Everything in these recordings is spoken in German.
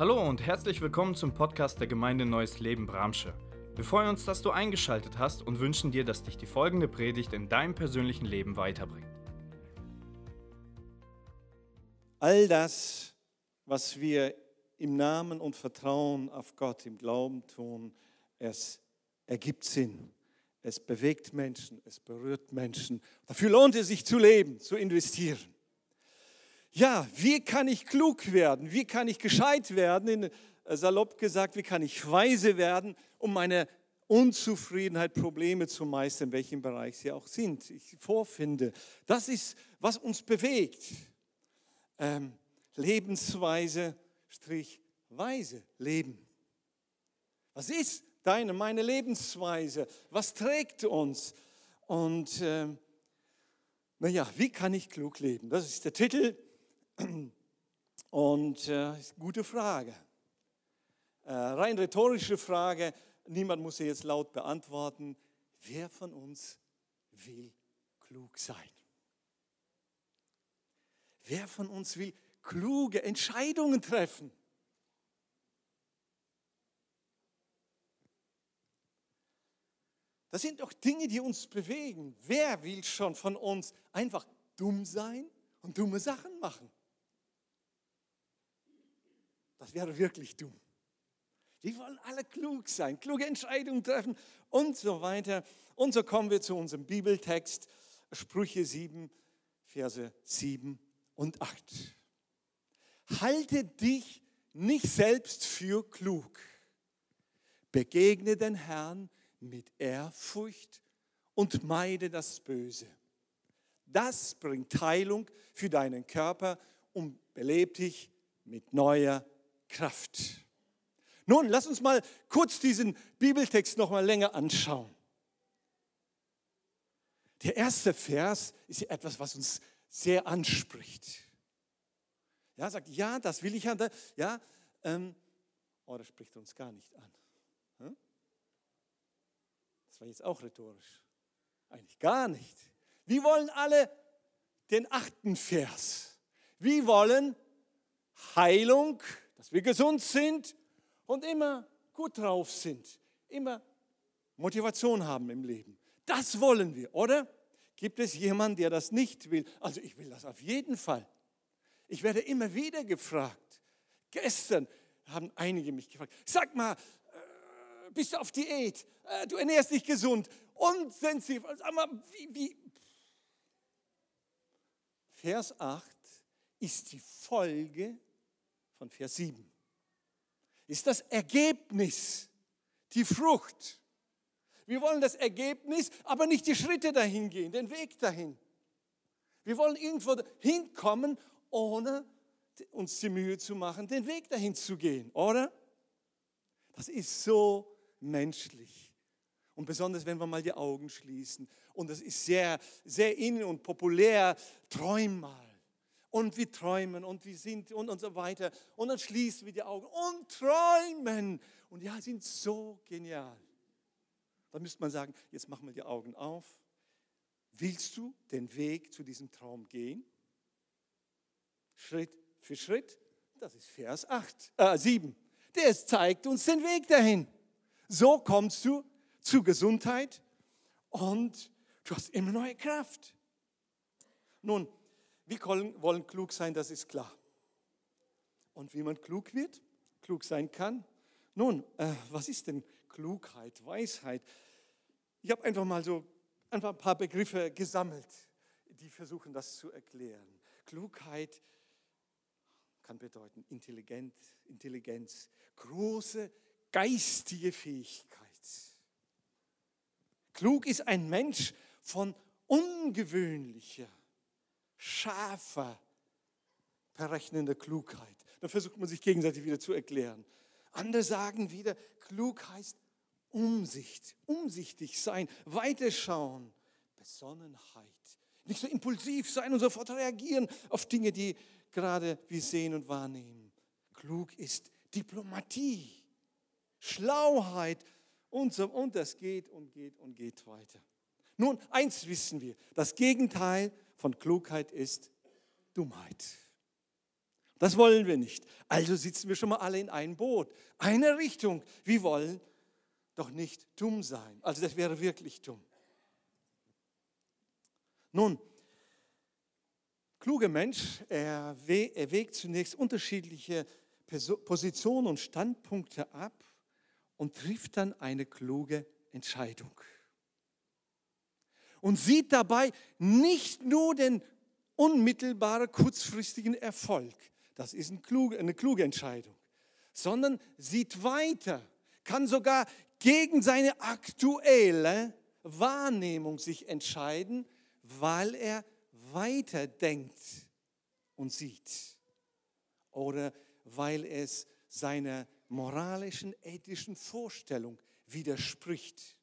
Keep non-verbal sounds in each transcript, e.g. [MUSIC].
Hallo und herzlich willkommen zum Podcast der Gemeinde Neues Leben Bramsche. Wir freuen uns, dass du eingeschaltet hast und wünschen dir, dass dich die folgende Predigt in deinem persönlichen Leben weiterbringt. All das, was wir im Namen und Vertrauen auf Gott, im Glauben tun, es ergibt Sinn. Es bewegt Menschen, es berührt Menschen. Dafür lohnt es sich zu leben, zu investieren. Ja, wie kann ich klug werden? Wie kann ich gescheit werden? In, äh, salopp gesagt, wie kann ich weise werden, um meine Unzufriedenheit, Probleme zu meistern, in welchem Bereich sie auch sind, ich vorfinde. Das ist, was uns bewegt. Ähm, Lebensweise, Strich, weise Leben. Was ist deine, meine Lebensweise? Was trägt uns? Und äh, naja, wie kann ich klug leben? Das ist der Titel. Und äh, gute Frage. Äh, rein rhetorische Frage. Niemand muss sie jetzt laut beantworten. Wer von uns will klug sein? Wer von uns will kluge Entscheidungen treffen? Das sind doch Dinge, die uns bewegen. Wer will schon von uns einfach dumm sein und dumme Sachen machen? Das wäre wirklich dumm. Die wollen alle klug sein, kluge Entscheidungen treffen und so weiter. Und so kommen wir zu unserem Bibeltext, Sprüche 7, Verse 7 und 8. Halte dich nicht selbst für klug. Begegne den Herrn mit Ehrfurcht und meide das Böse. Das bringt Heilung für deinen Körper und belebt dich mit neuer Kraft. Nun, lass uns mal kurz diesen Bibeltext noch mal länger anschauen. Der erste Vers ist etwas, was uns sehr anspricht. Ja, sagt, ja, das will ich haben. Ja, ähm, oh, das spricht uns gar nicht an. Das war jetzt auch rhetorisch. Eigentlich gar nicht. Wir wollen alle den achten Vers. Wir wollen Heilung, dass wir gesund sind und immer gut drauf sind, immer Motivation haben im Leben. Das wollen wir, oder? Gibt es jemanden, der das nicht will? Also ich will das auf jeden Fall. Ich werde immer wieder gefragt. Gestern haben einige mich gefragt, sag mal, bist du auf Diät, äh, du ernährst dich gesund und sensitiv. Sag mal, wie, wie? Vers 8 ist die Folge von Vers 7. Ist das Ergebnis, die Frucht. Wir wollen das Ergebnis, aber nicht die Schritte dahin gehen, den Weg dahin. Wir wollen irgendwo hinkommen, ohne uns die Mühe zu machen, den Weg dahin zu gehen, oder? Das ist so menschlich. Und besonders, wenn wir mal die Augen schließen. Und das ist sehr, sehr innen und populär. Träum mal. Und wir träumen und wir sind und, und so weiter. Und dann schließen wir die Augen und träumen. Und ja, sind so genial. Dann müsste man sagen, jetzt machen wir die Augen auf. Willst du den Weg zu diesem Traum gehen? Schritt für Schritt. Das ist Vers 8, äh, 7. Der zeigt uns den Weg dahin. So kommst du zu Gesundheit und du hast immer neue Kraft. Nun, wir wollen klug sein, das ist klar. Und wie man klug wird, klug sein kann. Nun, äh, was ist denn Klugheit, Weisheit? Ich habe einfach mal so einfach ein paar Begriffe gesammelt, die versuchen das zu erklären. Klugheit kann bedeuten Intelligenz, Intelligenz, große geistige Fähigkeit. Klug ist ein Mensch von ungewöhnlicher, scharfer, berechnender Klugheit. Da versucht man sich gegenseitig wieder zu erklären. Andere sagen wieder, klug heißt Umsicht, umsichtig sein, weiterschauen, Besonnenheit. Nicht so impulsiv sein und sofort reagieren auf Dinge, die gerade wir sehen und wahrnehmen. Klug ist Diplomatie. Schlauheit und so. Und das geht und geht und geht weiter. Nun, eins wissen wir, das Gegenteil von Klugheit ist Dummheit. Das wollen wir nicht. Also sitzen wir schon mal alle in ein Boot. Eine Richtung. Wir wollen doch nicht dumm sein. Also das wäre wirklich dumm. Nun, kluger Mensch, er, wägt zunächst unterschiedliche Positionen und Standpunkte ab und trifft dann eine kluge Entscheidung. Und sieht dabei nicht nur den unmittelbaren kurzfristigen Erfolg, das ist eine kluge, eine kluge Entscheidung, sondern sieht weiter, kann sogar gegen seine aktuelle Wahrnehmung sich entscheiden, weil er weiterdenkt und sieht. Oder weil es seiner moralischen, ethischen Vorstellung widerspricht.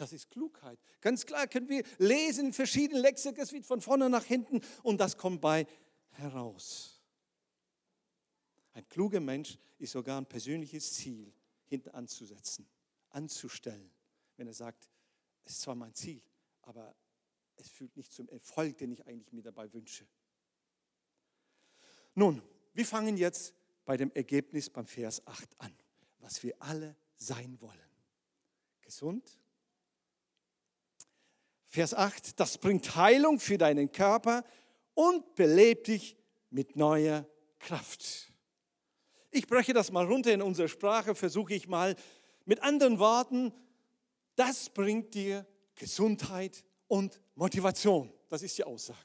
Das ist Klugheit. Ganz klar können wir lesen in verschiedenen Lexika, es wird von vorne nach hinten und das kommt bei heraus. Ein kluger Mensch ist sogar ein persönliches Ziel hinten anzusetzen, anzustellen. Wenn er sagt, es ist zwar mein Ziel, aber es führt nicht zum Erfolg, den ich eigentlich mir dabei wünsche. Nun, wir fangen jetzt bei dem Ergebnis beim Vers 8 an, was wir alle sein wollen. Gesund. Vers 8, das bringt Heilung für deinen Körper und belebt dich mit neuer Kraft. Ich breche das mal runter in unserer Sprache, versuche ich mal mit anderen Worten, das bringt dir Gesundheit und Motivation. Das ist die Aussage.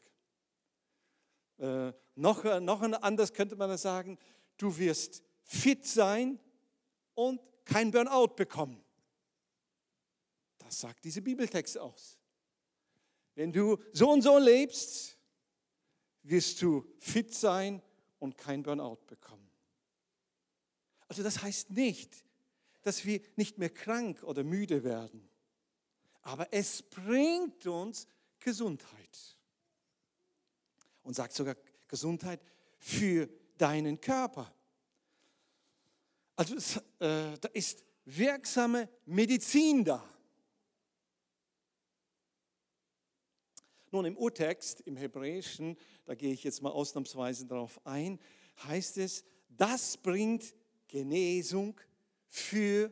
Äh, noch, noch anders könnte man sagen, du wirst fit sein und kein Burnout bekommen. Das sagt diese Bibeltext aus. Wenn du so und so lebst, wirst du fit sein und kein Burnout bekommen. Also das heißt nicht, dass wir nicht mehr krank oder müde werden, aber es bringt uns Gesundheit. Und sagt sogar Gesundheit für deinen Körper. Also es, äh, da ist wirksame Medizin da. Nun, im Urtext, im Hebräischen, da gehe ich jetzt mal ausnahmsweise darauf ein, heißt es, das bringt Genesung für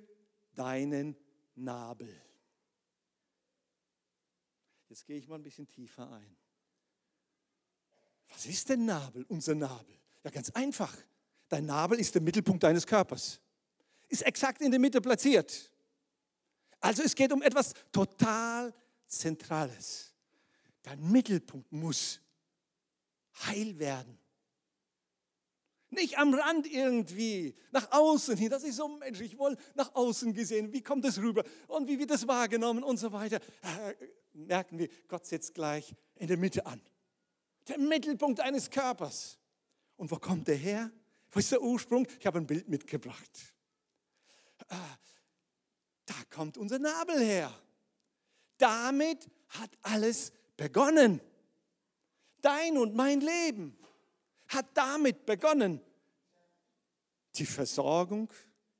deinen Nabel. Jetzt gehe ich mal ein bisschen tiefer ein. Was ist denn Nabel, unser Nabel? Ja, ganz einfach. Dein Nabel ist der Mittelpunkt deines Körpers. Ist exakt in der Mitte platziert. Also es geht um etwas total Zentrales. Dein Mittelpunkt muss heil werden. Nicht am Rand irgendwie, nach außen hin. Das ist so menschlich. Ich wollte nach außen gesehen. Wie kommt das rüber? Und wie wird das wahrgenommen und so weiter. Äh, merken wir, Gott setzt gleich in der Mitte an. Der Mittelpunkt eines Körpers. Und wo kommt der her? Wo ist der Ursprung? Ich habe ein Bild mitgebracht. Ah, da kommt unser Nabel her. Damit hat alles begonnen. Dein und mein Leben hat damit begonnen. Die Versorgung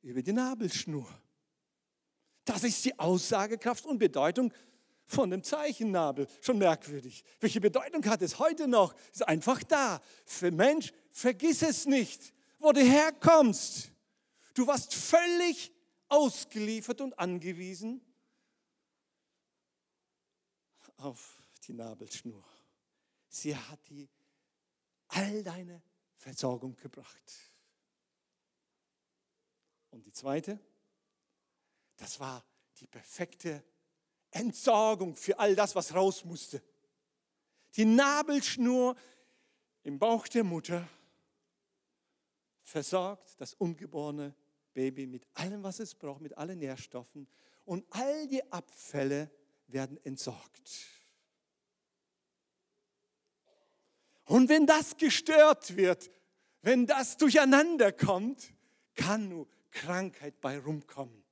über die Nabelschnur. Das ist die Aussagekraft und Bedeutung von dem Zeichennabel. Schon merkwürdig. Welche Bedeutung hat es heute noch? Ist einfach da. Für Mensch, vergiss es nicht, wo du herkommst. Du warst völlig ausgeliefert und angewiesen auf die Nabelschnur. Sie hat die all deine Versorgung gebracht. Und die zweite, das war die perfekte Entsorgung für all das, was raus musste. Die Nabelschnur im Bauch der Mutter versorgt das ungeborene Baby mit allem, was es braucht, mit allen Nährstoffen und all die Abfälle werden entsorgt. Und wenn das gestört wird, wenn das durcheinander kommt, kann nur Krankheit bei rumkommen.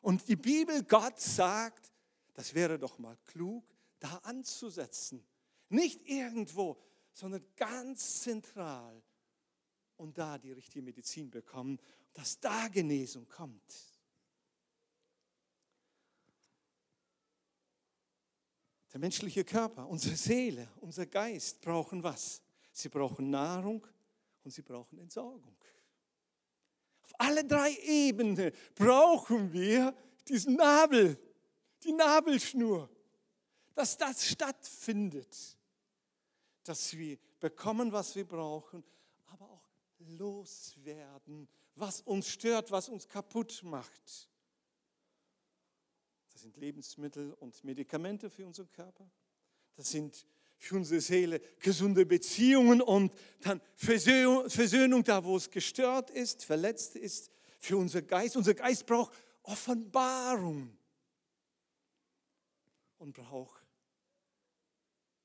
Und die Bibel, Gott sagt, das wäre doch mal klug, da anzusetzen. Nicht irgendwo, sondern ganz zentral und da die richtige Medizin bekommen, dass da Genesung kommt. Der menschliche Körper, unsere Seele, unser Geist brauchen was? Sie brauchen Nahrung und sie brauchen Entsorgung. Auf alle drei Ebenen brauchen wir diesen Nabel, die Nabelschnur, dass das stattfindet, dass wir bekommen, was wir brauchen, aber auch loswerden, was uns stört, was uns kaputt macht. Das sind Lebensmittel und Medikamente für unseren Körper. Das sind für unsere Seele gesunde Beziehungen und dann Versöhnung da, wo es gestört ist, verletzt ist. Für unser Geist. Unser Geist braucht Offenbarung und braucht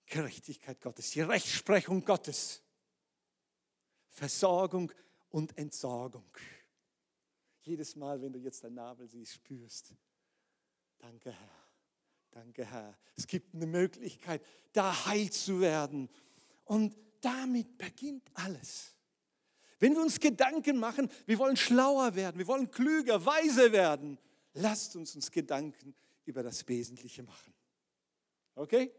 Gerechtigkeit Gottes, die Rechtsprechung Gottes, Versorgung und Entsorgung. Jedes Mal, wenn du jetzt dein Nabel siehst, spürst, danke Herr, danke Herr. Es gibt eine Möglichkeit, da heil zu werden. Und damit beginnt alles. Wenn wir uns Gedanken machen, wir wollen schlauer werden, wir wollen klüger, weiser werden, lasst uns uns Gedanken über das Wesentliche machen. Okay?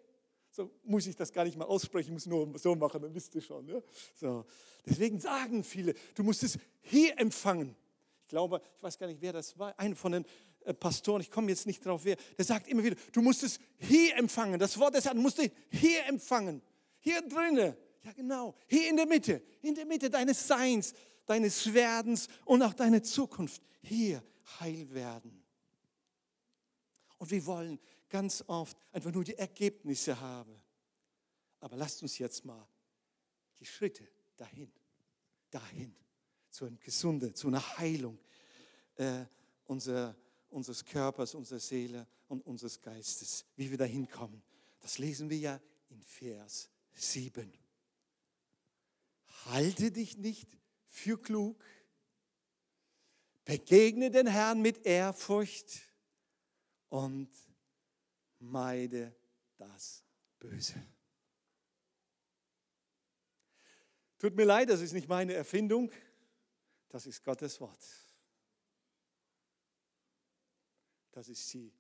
So muss ich das gar nicht mal aussprechen, ich muss nur so machen, dann wisst ihr schon. Ja? So. Deswegen sagen viele, du musst es hier empfangen. Ich glaube, ich weiß gar nicht, wer das war, einer von den Pastoren, ich komme jetzt nicht drauf, wer, der sagt immer wieder, du musst es hier empfangen. Das Wort des Herrn musst du hier empfangen. Hier drinnen. Ja, genau. Hier in der Mitte. In der Mitte deines Seins, deines Werdens und auch deiner Zukunft. Hier heil werden. Und wir wollen ganz oft einfach nur die Ergebnisse haben. Aber lasst uns jetzt mal die Schritte dahin, dahin, zu einem Gesunden, zu einer Heilung äh, unser, unseres Körpers, unserer Seele und unseres Geistes, wie wir dahin kommen. Das lesen wir ja in Vers 7. Halte dich nicht für klug, begegne den Herrn mit Ehrfurcht und meide das Böse. Tut mir leid, das ist nicht meine Erfindung, das ist Gottes Wort. Das ist die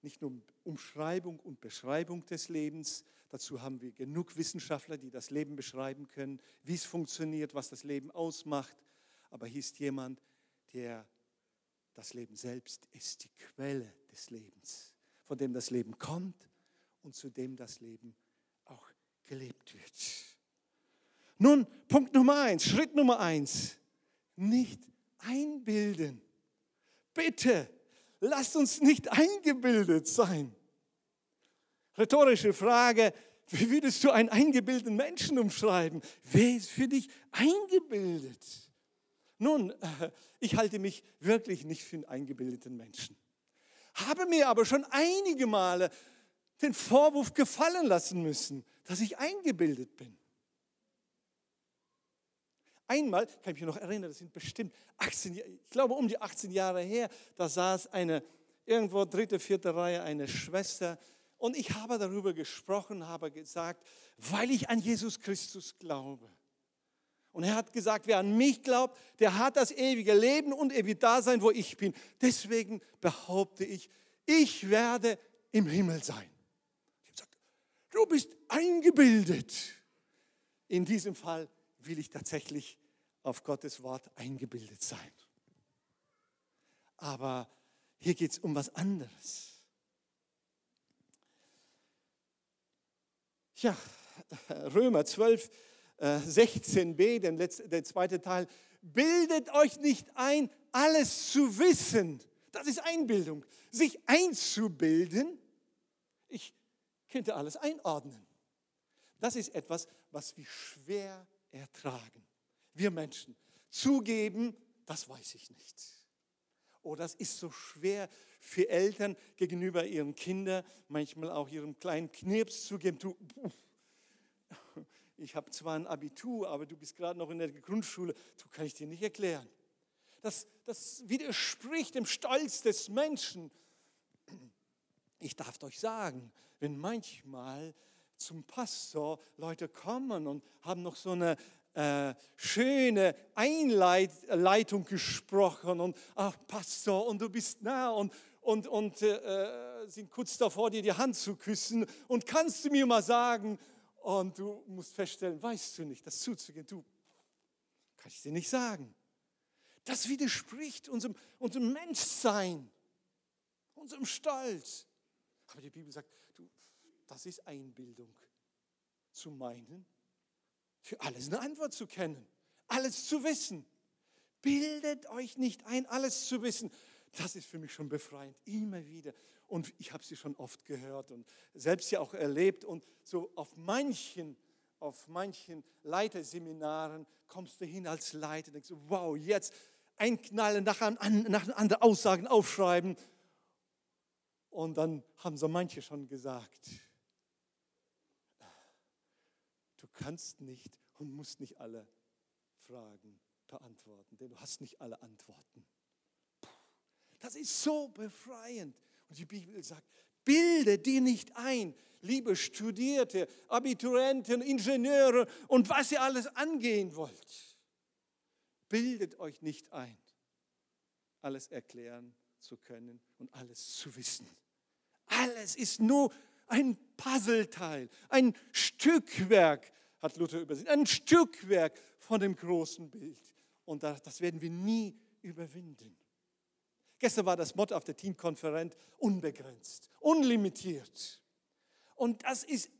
nicht nur Umschreibung und Beschreibung des Lebens, dazu haben wir genug Wissenschaftler, die das Leben beschreiben können, wie es funktioniert, was das Leben ausmacht, aber hier ist jemand, der das Leben selbst ist, die Quelle des Lebens von dem das Leben kommt und zu dem das Leben auch gelebt wird. Nun, Punkt Nummer eins, Schritt Nummer eins, nicht einbilden. Bitte, lasst uns nicht eingebildet sein. Rhetorische Frage, wie würdest du einen eingebildeten Menschen umschreiben? Wer ist für dich eingebildet? Nun, äh, ich halte mich wirklich nicht für einen eingebildeten Menschen habe mir aber schon einige Male den Vorwurf gefallen lassen müssen, dass ich eingebildet bin. Einmal, kann ich mich noch erinnern, das sind bestimmt 18, ich glaube um die 18 Jahre her, da saß eine, irgendwo dritte, vierte Reihe, eine Schwester und ich habe darüber gesprochen, habe gesagt, weil ich an Jesus Christus glaube. Und er hat gesagt, wer an mich glaubt, der hat das ewige Leben und wird da sein, wo ich bin. Deswegen behaupte ich, ich werde im Himmel sein. Ich habe gesagt, du bist eingebildet. In diesem Fall will ich tatsächlich auf Gottes Wort eingebildet sein. Aber hier geht es um was anderes. Ja, Römer 12, 16b, äh, den letzten, der zweite Teil, bildet euch nicht ein, alles zu wissen. Das ist Einbildung. Sich einzubilden, ich könnte alles einordnen. Das ist etwas, was wir schwer ertragen. Wir Menschen zugeben, das weiß ich nicht. Oh, das ist so schwer für Eltern gegenüber ihren Kindern, manchmal auch ihrem kleinen Knirps zugeben. Du, ich habe zwar ein Abitur, aber du bist gerade noch in der Grundschule, du kann ich dir nicht erklären. Das, das widerspricht dem Stolz des Menschen. Ich darf euch sagen, wenn manchmal zum Pastor Leute kommen und haben noch so eine äh, schöne Einleitung gesprochen und ach Pastor und du bist nah und, und, und äh, sind kurz davor, dir die Hand zu küssen und kannst du mir mal sagen, und du musst feststellen, weißt du nicht, das zuzugehen, du, Kann ich dir nicht sagen. Das widerspricht unserem, unserem Menschsein, unserem Stolz. Aber die Bibel sagt, das ist Einbildung. Zu meinen, für alles eine Antwort zu kennen, alles zu wissen. Bildet euch nicht ein, alles zu wissen. Das ist für mich schon befreiend, immer wieder. Und ich habe sie schon oft gehört und selbst ja auch erlebt. Und so auf manchen, auf manchen Leiterseminaren kommst du hin als Leiter und denkst, wow, jetzt einknallen, nach, nach anderen Aussagen aufschreiben. Und dann haben so manche schon gesagt, du kannst nicht und musst nicht alle Fragen beantworten, denn du hast nicht alle Antworten. Das ist so befreiend. Und die Bibel sagt, bilde dir nicht ein, liebe Studierte, Abiturienten, Ingenieure und was ihr alles angehen wollt. Bildet euch nicht ein, alles erklären zu können und alles zu wissen. Alles ist nur ein Puzzleteil, ein Stückwerk, hat Luther übersehen, ein Stückwerk von dem großen Bild. Und das werden wir nie überwinden. Gestern war das Motto auf der Teamkonferenz unbegrenzt, unlimitiert. Und das ist,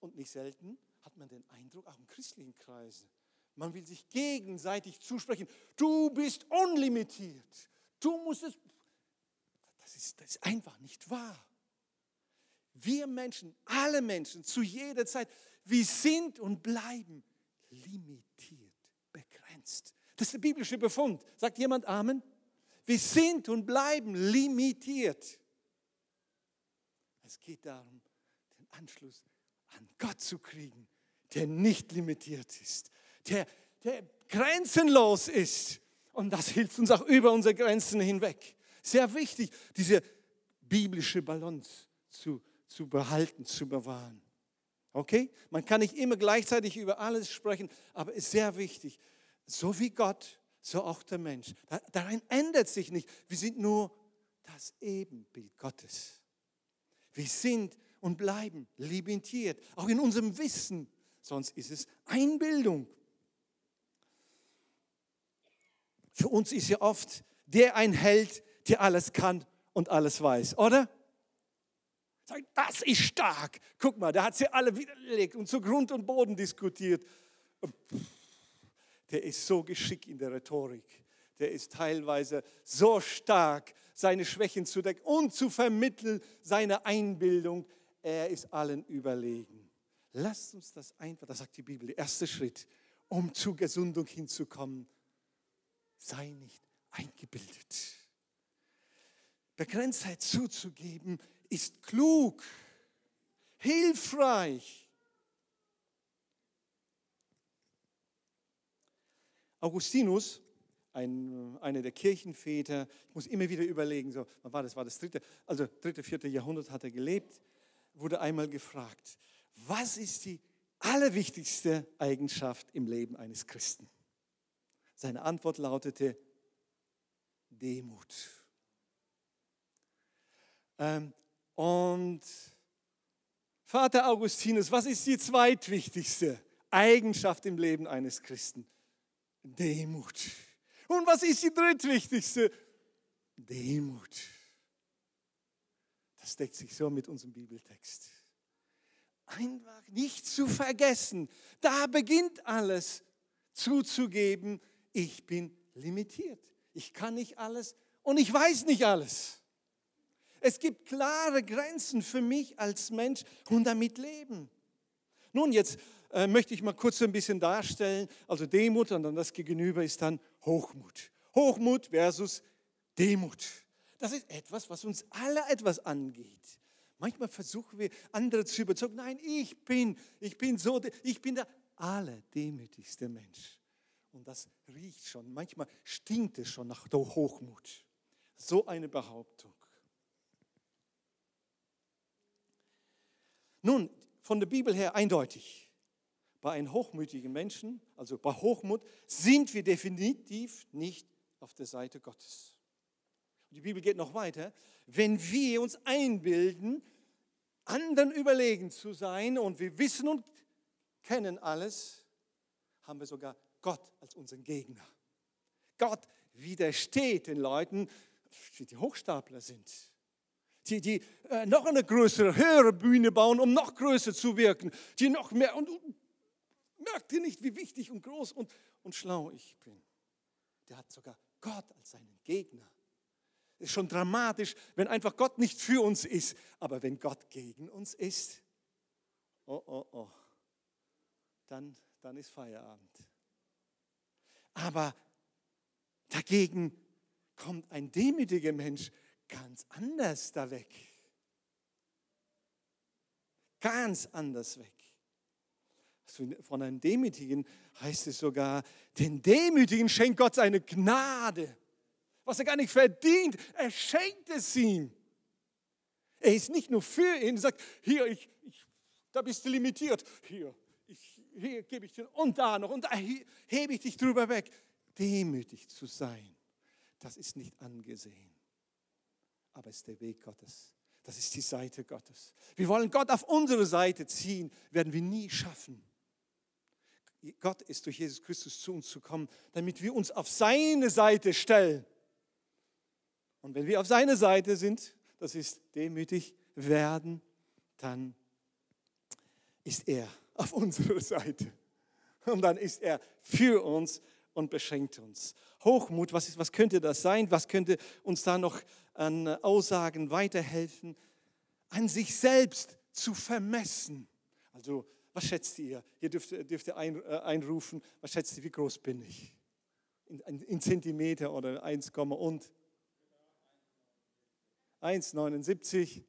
und nicht selten hat man den Eindruck, auch in christlichen Kreisen, man will sich gegenseitig zusprechen, du bist unlimitiert, du musst es, das ist, das ist einfach nicht wahr. Wir Menschen, alle Menschen, zu jeder Zeit, wir sind und bleiben limitiert, begrenzt. Das ist der biblische Befund. Sagt jemand Amen? Wir sind und bleiben limitiert. Es geht darum, den Anschluss an Gott zu kriegen, der nicht limitiert ist, der, der grenzenlos ist. Und das hilft uns auch über unsere Grenzen hinweg. Sehr wichtig, diese biblische Balance zu, zu behalten, zu bewahren. Okay? Man kann nicht immer gleichzeitig über alles sprechen, aber es ist sehr wichtig. So wie Gott so auch der Mensch. Darin ändert sich nicht. Wir sind nur das Ebenbild Gottes. Wir sind und bleiben limitiert, auch in unserem Wissen. Sonst ist es Einbildung. Für uns ist ja oft der ein Held, der alles kann und alles weiß, oder? Das ist stark. Guck mal, da hat sie alle widerlegt und zu Grund und Boden diskutiert. Der ist so geschickt in der Rhetorik. Der ist teilweise so stark, seine Schwächen zu decken und zu vermitteln, seine Einbildung. Er ist allen überlegen. Lasst uns das einfach, das sagt die Bibel, der erste Schritt, um zur Gesundung hinzukommen. Sei nicht eingebildet. Begrenztheit zuzugeben ist klug, hilfreich Augustinus, ein, einer der Kirchenväter, ich muss immer wieder überlegen, so, wann war das? War das dritte, also dritte, vierte Jahrhundert hat er gelebt, wurde einmal gefragt, was ist die allerwichtigste Eigenschaft im Leben eines Christen? Seine Antwort lautete Demut. Ähm, und Vater Augustinus, was ist die zweitwichtigste Eigenschaft im Leben eines Christen? Demut. Und was ist die drittwichtigste? Demut. Das deckt sich so mit unserem Bibeltext. Einfach nicht zu vergessen, da beginnt alles zuzugeben, ich bin limitiert. Ich kann nicht alles und ich weiß nicht alles. Es gibt klare Grenzen für mich als Mensch und damit leben. Nun, jetzt äh, möchte ich mal kurz so ein bisschen darstellen. Also Demut und dann das Gegenüber ist dann Hochmut. Hochmut versus Demut. Das ist etwas, was uns alle etwas angeht. Manchmal versuchen wir, andere zu überzeugen. Nein, ich bin, ich bin so, ich bin der allerdemütigste Mensch. Und das riecht schon, manchmal stinkt es schon nach Hochmut. So eine Behauptung. Nun, von der Bibel her eindeutig bei einem hochmütigen Menschen, also bei Hochmut, sind wir definitiv nicht auf der Seite Gottes. Die Bibel geht noch weiter. Wenn wir uns einbilden, anderen überlegen zu sein und wir wissen und kennen alles, haben wir sogar Gott als unseren Gegner. Gott widersteht den Leuten, die Hochstapler sind. Die, die äh, noch eine größere, höhere Bühne bauen, um noch größer zu wirken. Die noch mehr. Und, merkt ihr nicht, wie wichtig und groß und, und schlau ich bin? Der hat sogar Gott als seinen Gegner. Ist schon dramatisch, wenn einfach Gott nicht für uns ist. Aber wenn Gott gegen uns ist, oh, oh, oh, dann, dann ist Feierabend. Aber dagegen kommt ein demütiger Mensch ganz anders da weg. Ganz anders weg. Von einem Demütigen heißt es sogar, den Demütigen schenkt Gott seine Gnade, was er gar nicht verdient. Er schenkt es ihm. Er ist nicht nur für ihn, sagt, hier, ich, ich, da bist du limitiert, hier, ich, hier gebe ich dir und da noch und da hebe ich dich drüber weg. Demütig zu sein, das ist nicht angesehen, aber es ist der Weg Gottes. Das ist die Seite Gottes. Wir wollen Gott auf unsere Seite ziehen, werden wir nie schaffen. Gott ist durch Jesus Christus zu uns zu kommen, damit wir uns auf seine Seite stellen. Und wenn wir auf seine Seite sind, das ist demütig werden, dann ist er auf unserer Seite. Und dann ist er für uns und beschenkt uns. Hochmut, was, ist, was könnte das sein? Was könnte uns da noch an Aussagen weiterhelfen? An sich selbst zu vermessen. Also was schätzt ihr? Ihr dürft, dürft ihr ein, äh, einrufen, was schätzt ihr, wie groß bin ich? In, in Zentimeter oder 1, und? 1,79.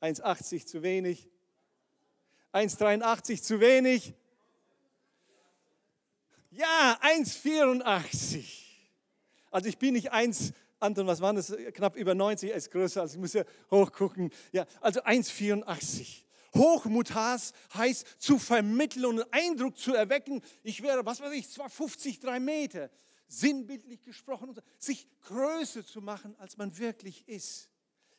1,80 zu wenig. 1,83 zu wenig. Ja, 1,84. Also ich bin nicht 1, Anton, was waren das? Knapp über 90, er ist größer, also ich muss ja hochgucken. Ja, also 1,84. Hochmut heißt zu vermitteln und einen Eindruck zu erwecken. Ich wäre, was weiß ich, zwar 50, drei Meter, sinnbildlich gesprochen, sich größer zu machen, als man wirklich ist.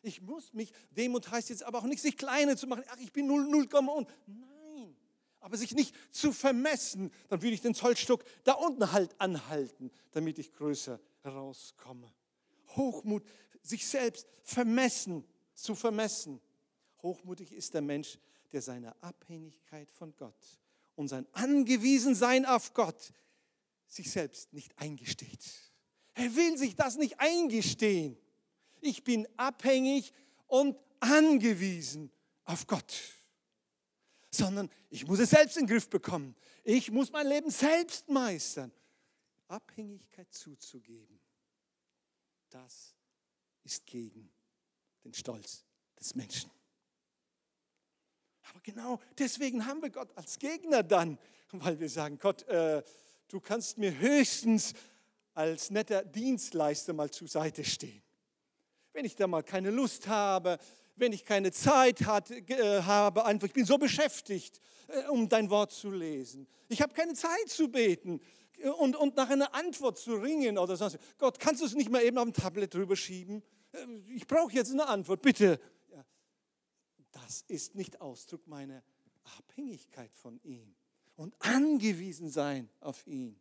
Ich muss mich, Demut heißt jetzt aber auch nicht, sich kleiner zu machen. Ach, ich bin 0, 0, und. Nein, aber sich nicht zu vermessen, dann würde ich den Zollstock da unten halt anhalten, damit ich größer herauskomme. Hochmut, sich selbst vermessen, zu vermessen. Hochmutig ist der Mensch, der seine Abhängigkeit von Gott und sein Angewiesensein auf Gott sich selbst nicht eingesteht. Er will sich das nicht eingestehen. Ich bin abhängig und angewiesen auf Gott. Sondern ich muss es selbst in den Griff bekommen. Ich muss mein Leben selbst meistern. Abhängigkeit zuzugeben, das ist gegen den Stolz des Menschen. Aber genau deswegen haben wir Gott als Gegner dann, weil wir sagen, Gott, äh, du kannst mir höchstens als netter Dienstleister mal zur Seite stehen. Wenn ich da mal keine Lust habe, wenn ich keine Zeit hat, äh, habe, einfach, ich bin so beschäftigt, äh, um dein Wort zu lesen. Ich habe keine Zeit zu beten und, und nach einer Antwort zu ringen oder sonst. Gott, kannst du es nicht mal eben auf dem Tablet drüber schieben? Äh, ich brauche jetzt eine Antwort, bitte das ist nicht Ausdruck meiner Abhängigkeit von ihm und angewiesen sein auf ihn.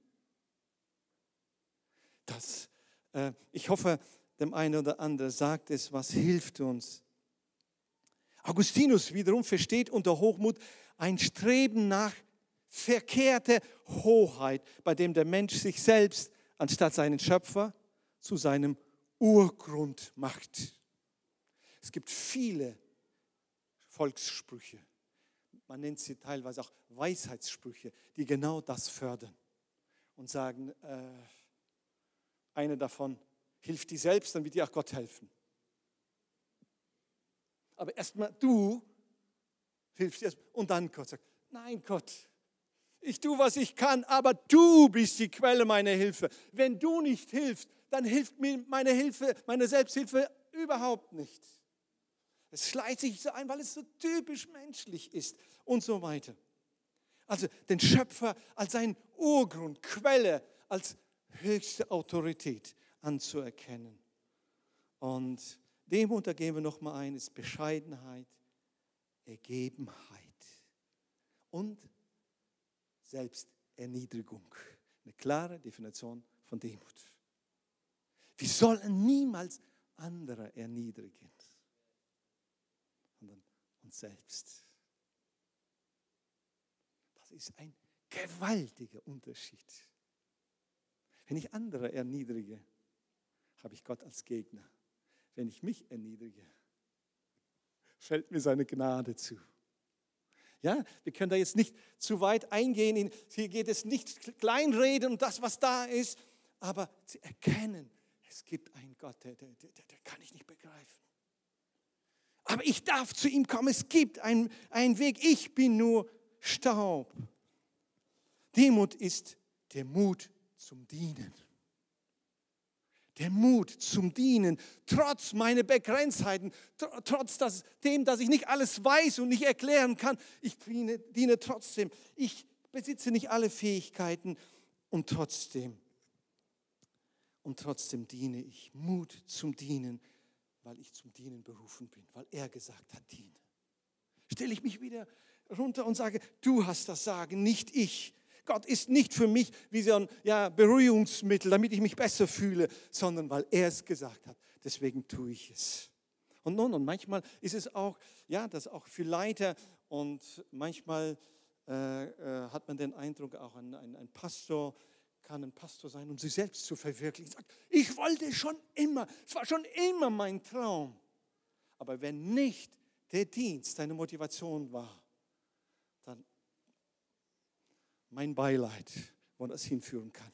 Das, äh, ich hoffe, dem einen oder anderen sagt es, was hilft uns. Augustinus wiederum versteht unter Hochmut ein Streben nach verkehrter Hoheit, bei dem der Mensch sich selbst anstatt seinen Schöpfer zu seinem Urgrund macht. Es gibt viele Volkssprüche. Man nennt sie teilweise auch Weisheitssprüche, die genau das fördern und sagen, äh, eine davon hilft dir selbst, dann wird dir auch Gott helfen. Aber erstmal du hilfst dir und dann Gott sagt, nein Gott, ich tue, was ich kann, aber du bist die Quelle meiner Hilfe. Wenn du nicht hilfst, dann hilft mir meine Hilfe, meine Selbsthilfe überhaupt nicht. Es schleicht sich so ein, weil es so typisch menschlich ist und so weiter. Also den Schöpfer als seinen Urgrund, Quelle, als höchste Autorität anzuerkennen. Und Demut, da gehen wir nochmal ein, ist Bescheidenheit, Ergebenheit und selbst Erniedrigung. Eine klare Definition von Demut. Wir sollen niemals andere erniedrigen, sondern uns selbst. Das ist ein gewaltiger Unterschied. Wenn ich andere erniedrige, habe ich Gott als Gegner. Wenn ich mich erniedrige, fällt mir seine Gnade zu. Ja, wir können da jetzt nicht zu weit eingehen. Hier geht es nicht kleinreden und das, was da ist, aber zu erkennen, es gibt einen Gott, der, der, der, der kann ich nicht begreifen. Aber ich darf zu ihm kommen. Es gibt einen, einen Weg. Ich bin nur Staub. Demut ist der Mut zum Dienen. Der Mut zum Dienen, trotz meiner Begrenztheiten, trotz das, dem, dass ich nicht alles weiß und nicht erklären kann. Ich diene, diene trotzdem. Ich besitze nicht alle Fähigkeiten und trotzdem, und trotzdem diene ich. Mut zum Dienen, weil ich zum Dienen berufen bin, weil er gesagt hat, diene. Stelle ich mich wieder runter und sage, du hast das Sagen, nicht ich. Gott ist nicht für mich wie so ein ja, Beruhigungsmittel, damit ich mich besser fühle, sondern weil er es gesagt hat. Deswegen tue ich es. Und nun, und manchmal ist es auch, ja, das auch für Leiter und manchmal äh, äh, hat man den Eindruck, auch ein, ein, ein Pastor kann ein Pastor sein, um sich selbst zu verwirklichen. Sagt, ich wollte schon immer, es war schon immer mein Traum. Aber wenn nicht der Dienst deine Motivation war, mein Beileid, wo das hinführen kann.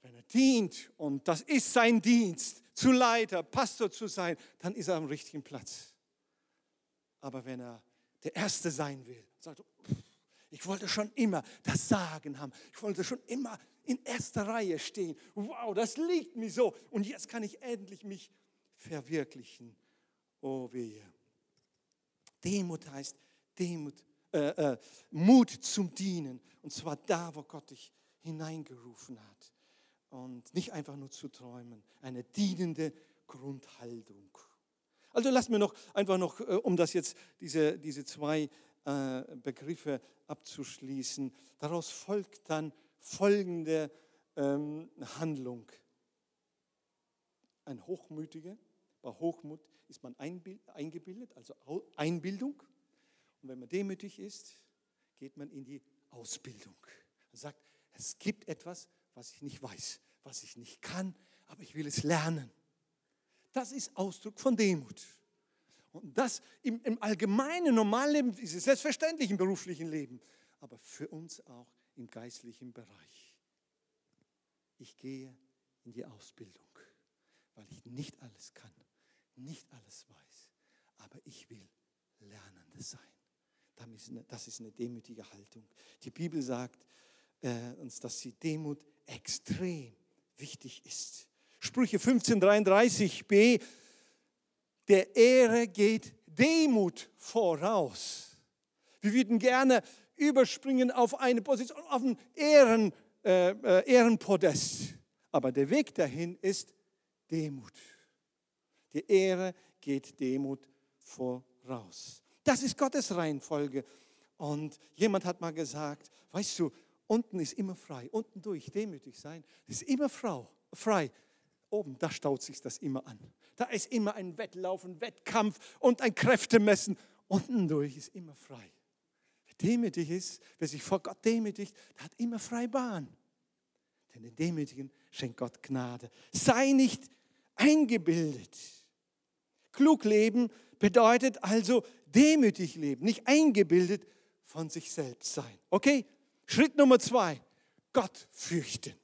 Wenn er dient und das ist sein Dienst, zu Leiter, Pastor zu sein, dann ist er am richtigen Platz. Aber wenn er der Erste sein will, sagt, ich wollte schon immer das Sagen haben, ich wollte schon immer in erster Reihe stehen. Wow, das liegt mir so und jetzt kann ich endlich mich verwirklichen. Oh wehe. Demut heißt, Demut, äh, äh, Mut zum Dienen. Und zwar da, wo Gott dich hineingerufen hat. Und nicht einfach nur zu träumen. Eine dienende Grundhaltung. Also lass mir noch einfach noch, äh, um das jetzt, diese, diese zwei äh, Begriffe abzuschließen. Daraus folgt dann folgende ähm, Handlung. Ein Hochmütiger, bei Hochmut ist man eingebildet, also Einbildung. Und wenn man demütig ist, geht man in die Ausbildung. Man sagt, es gibt etwas, was ich nicht weiß, was ich nicht kann, aber ich will es lernen. Das ist Ausdruck von Demut. Und das im, im allgemeinen, normalen Leben ist es selbstverständlich im beruflichen Leben, aber für uns auch im geistlichen Bereich. Ich gehe in die Ausbildung, weil ich nicht alles kann, nicht alles weiß, aber ich will Lernende sein. Das ist eine demütige Haltung. Die Bibel sagt äh, uns, dass die Demut extrem wichtig ist. Sprüche 1533b, der Ehre geht Demut voraus. Wir würden gerne überspringen auf eine Position, auf ein Ehren, äh, äh, Ehrenpodest. Aber der Weg dahin ist Demut. Die Ehre geht Demut voraus. Das ist Gottes Reihenfolge. Und jemand hat mal gesagt, weißt du, unten ist immer frei, unten durch, demütig sein, ist immer Frau, frei. Oben, da staut sich das immer an. Da ist immer ein Wettlauf, ein Wettkampf und ein Kräftemessen. Unten durch ist immer frei. Wer demütig ist, wer sich vor Gott demütigt, der hat immer frei Bahn. Denn den Demütigen schenkt Gott Gnade. Sei nicht eingebildet. Klug leben bedeutet also demütig leben, nicht eingebildet von sich selbst sein. Okay? Schritt Nummer zwei, Gott fürchten.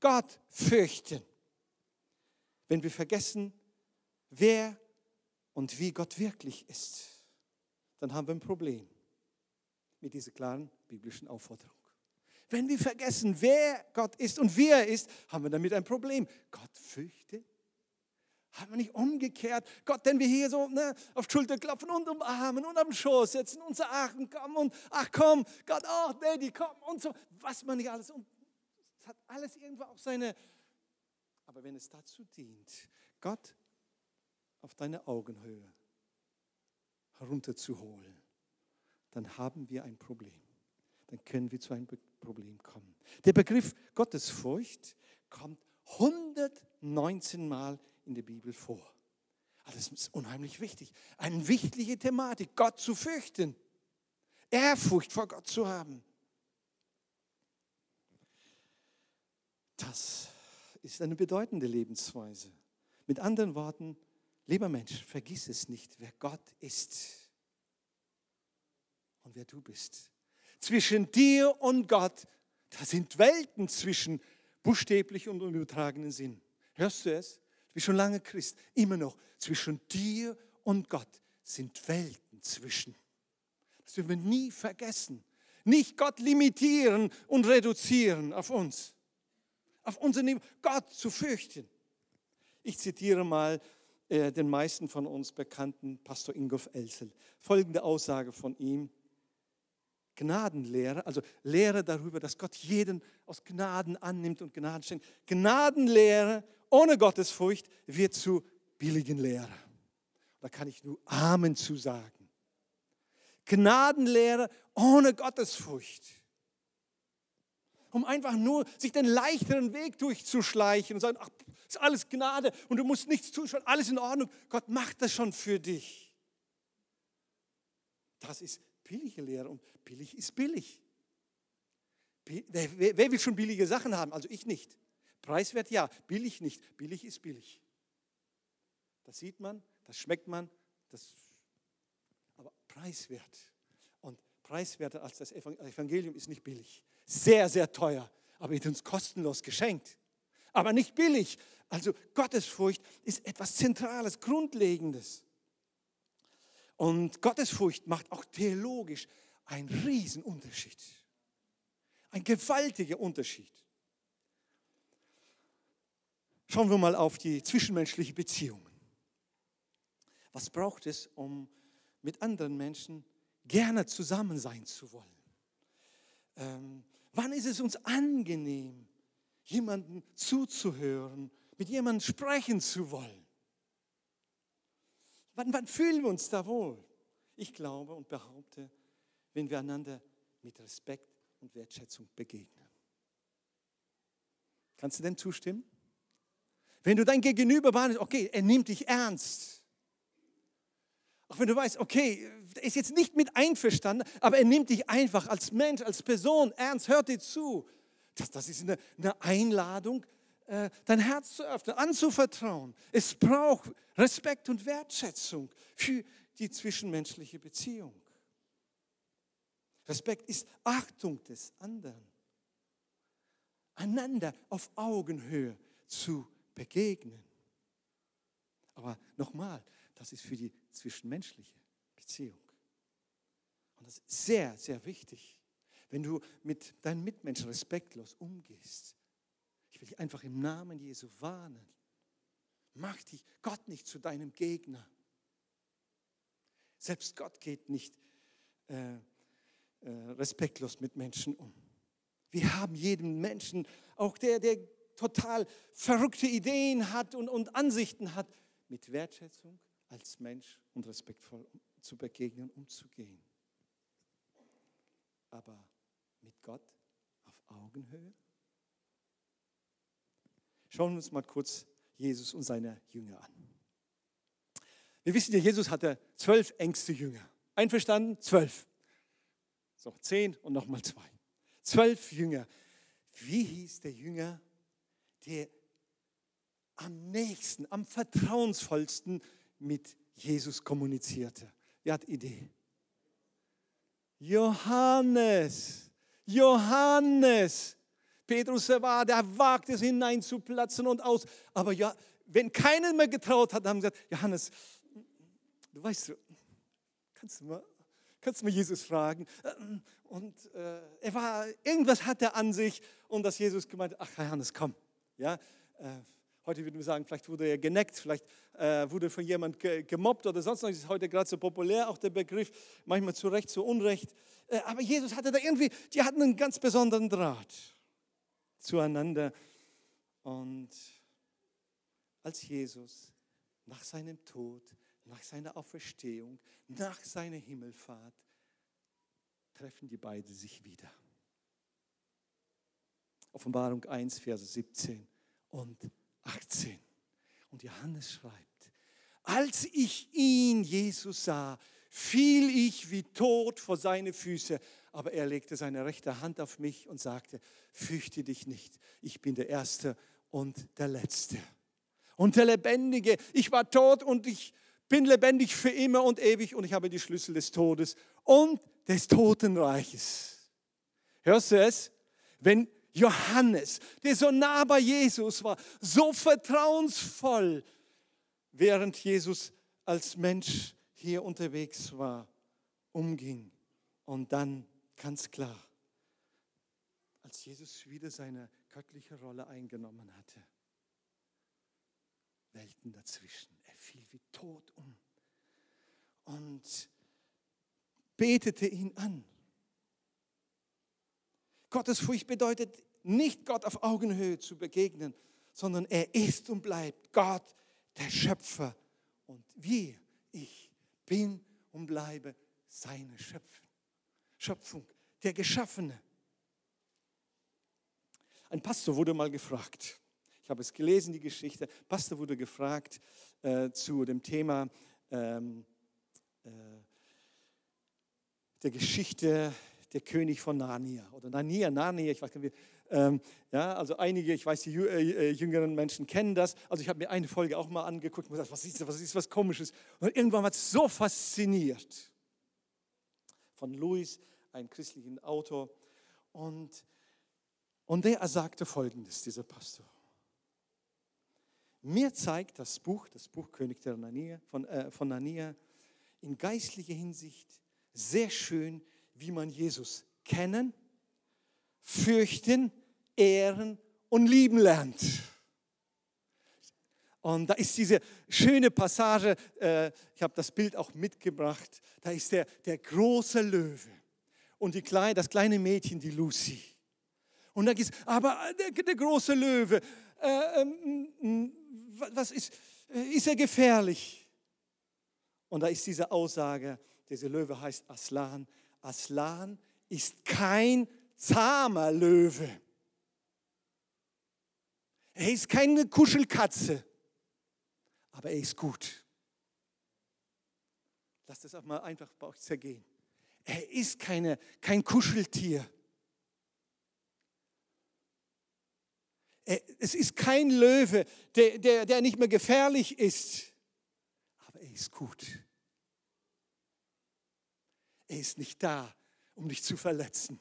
Gott fürchten. Wenn wir vergessen, wer und wie Gott wirklich ist, dann haben wir ein Problem mit dieser klaren biblischen Aufforderung. Wenn wir vergessen, wer Gott ist und wie er ist, haben wir damit ein Problem. Gott fürchte haben wir nicht umgekehrt? Gott, denn wir hier so ne, auf Schulter klopfen und umarmen und am Schoß setzen und sagen, komm und ach komm, Gott, oh Daddy, komm und so, was man nicht alles. Und es hat alles irgendwo auch seine. Aber wenn es dazu dient, Gott auf deine Augenhöhe herunterzuholen, dann haben wir ein Problem. Dann können wir zu einem Problem kommen. Der Begriff Gottesfurcht kommt 119 Mal in der Bibel vor. Also das ist unheimlich wichtig. Eine wichtige Thematik, Gott zu fürchten. Ehrfurcht vor Gott zu haben. Das ist eine bedeutende Lebensweise. Mit anderen Worten, lieber Mensch, vergiss es nicht, wer Gott ist und wer du bist. Zwischen dir und Gott, da sind Welten zwischen buchstäblich und im übertragenen Sinn. Hörst du es? Du bist schon lange Christ. Immer noch. Zwischen dir und Gott sind Welten zwischen. Das dürfen wir nie vergessen. Nicht Gott limitieren und reduzieren auf uns. Auf unser Niveau. Gott zu fürchten. Ich zitiere mal äh, den meisten von uns bekannten Pastor Ingolf Elsel. Folgende Aussage von ihm. Gnadenlehre, also Lehre darüber, dass Gott jeden aus Gnaden annimmt und Gnaden schenkt. Gnadenlehre ohne Gottesfurcht wird zu billigen Lehre. Da kann ich nur Amen zu sagen. Gnadenlehre ohne Gottesfurcht. Um einfach nur sich den leichteren Weg durchzuschleichen und sagen, ach, ist alles Gnade und du musst nichts tun, schon alles in Ordnung. Gott macht das schon für dich. Das ist billige Lehre und billig ist billig. Wer, wer, wer will schon billige Sachen haben? Also ich nicht. Preiswert ja, billig nicht. Billig ist billig. Das sieht man, das schmeckt man, das, aber preiswert. Und preiswerter als das Evangelium ist nicht billig. Sehr, sehr teuer, aber wird uns kostenlos geschenkt. Aber nicht billig. Also Gottesfurcht ist etwas Zentrales, Grundlegendes. Und Gottesfurcht macht auch theologisch einen Riesenunterschied. Ein gewaltiger Unterschied. Schauen wir mal auf die zwischenmenschlichen Beziehungen. Was braucht es, um mit anderen Menschen gerne zusammen sein zu wollen? Ähm, wann ist es uns angenehm, jemandem zuzuhören, mit jemandem sprechen zu wollen? Wann, wann fühlen wir uns da wohl? Ich glaube und behaupte, wenn wir einander mit Respekt und Wertschätzung begegnen. Kannst du dem zustimmen? Wenn du dein Gegenüber wahrnimmst, okay, er nimmt dich ernst. Auch wenn du weißt, okay, er ist jetzt nicht mit einverstanden, aber er nimmt dich einfach als Mensch, als Person ernst, hört dir zu. Das, das ist eine, eine Einladung, äh, dein Herz zu öffnen, anzuvertrauen. Es braucht Respekt und Wertschätzung für die zwischenmenschliche Beziehung. Respekt ist Achtung des anderen. Einander auf Augenhöhe zu begegnen. Aber nochmal, das ist für die zwischenmenschliche Beziehung. Und das ist sehr, sehr wichtig. Wenn du mit deinen Mitmenschen respektlos umgehst, ich will dich einfach im Namen Jesu warnen. Mach dich Gott nicht zu deinem Gegner. Selbst Gott geht nicht äh, äh, respektlos mit Menschen um. Wir haben jedem Menschen, auch der, der total verrückte Ideen hat und, und Ansichten hat, mit Wertschätzung als Mensch und respektvoll zu begegnen, umzugehen. Aber mit Gott auf Augenhöhe? Schauen wir uns mal kurz Jesus und seine Jünger an. Wir wissen ja, Jesus hatte zwölf engste Jünger. Einverstanden? Zwölf. So, zehn und nochmal zwei. Zwölf Jünger. Wie hieß der Jünger, der am nächsten, am vertrauensvollsten mit Jesus kommunizierte. Wer hat Idee? Johannes. Johannes. Petrus war, der wagt es hineinzuplatzen und aus. Aber ja, wenn keiner mehr getraut hat, haben sie gesagt, Johannes, du weißt, kannst du mal, kannst du mal Jesus fragen? Und äh, er war, irgendwas hat er an sich und dass Jesus gemeint, ach Johannes, komm, ja, äh, heute würden wir sagen, vielleicht wurde er geneckt, vielleicht äh, wurde von jemand ge gemobbt oder sonst noch. Das ist heute gerade so populär, auch der Begriff, manchmal zu Recht, zu Unrecht. Äh, aber Jesus hatte da irgendwie, die hatten einen ganz besonderen Draht zueinander. Und als Jesus nach seinem Tod, nach seiner Auferstehung, nach seiner Himmelfahrt treffen die beiden sich wieder. Offenbarung 1, Verse 17 und 18. Und Johannes schreibt, als ich ihn, Jesus, sah, fiel ich wie tot vor seine Füße, aber er legte seine rechte Hand auf mich und sagte, fürchte dich nicht, ich bin der Erste und der Letzte. Und der Lebendige, ich war tot und ich bin lebendig für immer und ewig und ich habe die Schlüssel des Todes und des Totenreiches. Hörst du es? Wenn Johannes, der so nah bei Jesus war, so vertrauensvoll, während Jesus als Mensch hier unterwegs war, umging. Und dann ganz klar, als Jesus wieder seine göttliche Rolle eingenommen hatte, Welten dazwischen. Er fiel wie tot um und betete ihn an. Gottesfurcht bedeutet nicht Gott auf Augenhöhe zu begegnen, sondern er ist und bleibt Gott, der Schöpfer. Und wir, ich bin und bleibe seine Schöpfung. Schöpfung, der Geschaffene. Ein Pastor wurde mal gefragt, ich habe es gelesen, die Geschichte, Pastor wurde gefragt äh, zu dem Thema ähm, äh, der Geschichte der König von Narnia oder Narnia, Narnia, ich weiß gar nicht, ähm, ja, also einige, ich weiß, die äh, jüngeren Menschen kennen das. Also ich habe mir eine Folge auch mal angeguckt und gesagt, was ist das, was ist was Komisches? Und irgendwann war es so fasziniert von Louis, einem christlichen Autor. Und, und der sagte folgendes, dieser Pastor. Mir zeigt das Buch, das Buch König der Narnia, von, äh, von Narnia, in geistlicher Hinsicht sehr schön, wie man Jesus kennen, fürchten, ehren und lieben lernt. Und da ist diese schöne Passage, äh, ich habe das Bild auch mitgebracht, da ist der, der große Löwe und die kleine, das kleine Mädchen, die Lucy. Und da geht aber der, der, große Löwe, äh, äh, was ist, ist er gefährlich? Und da ist diese Aussage, dieser Löwe heißt Aslan. Aslan ist kein zahmer Löwe. Er ist keine Kuschelkatze, aber er ist gut. Lass das auch mal einfach bei euch zergehen. Er ist keine, kein Kuscheltier. Es ist kein Löwe, der, der, der nicht mehr gefährlich ist, aber er ist gut. Er ist nicht da, um dich zu verletzen.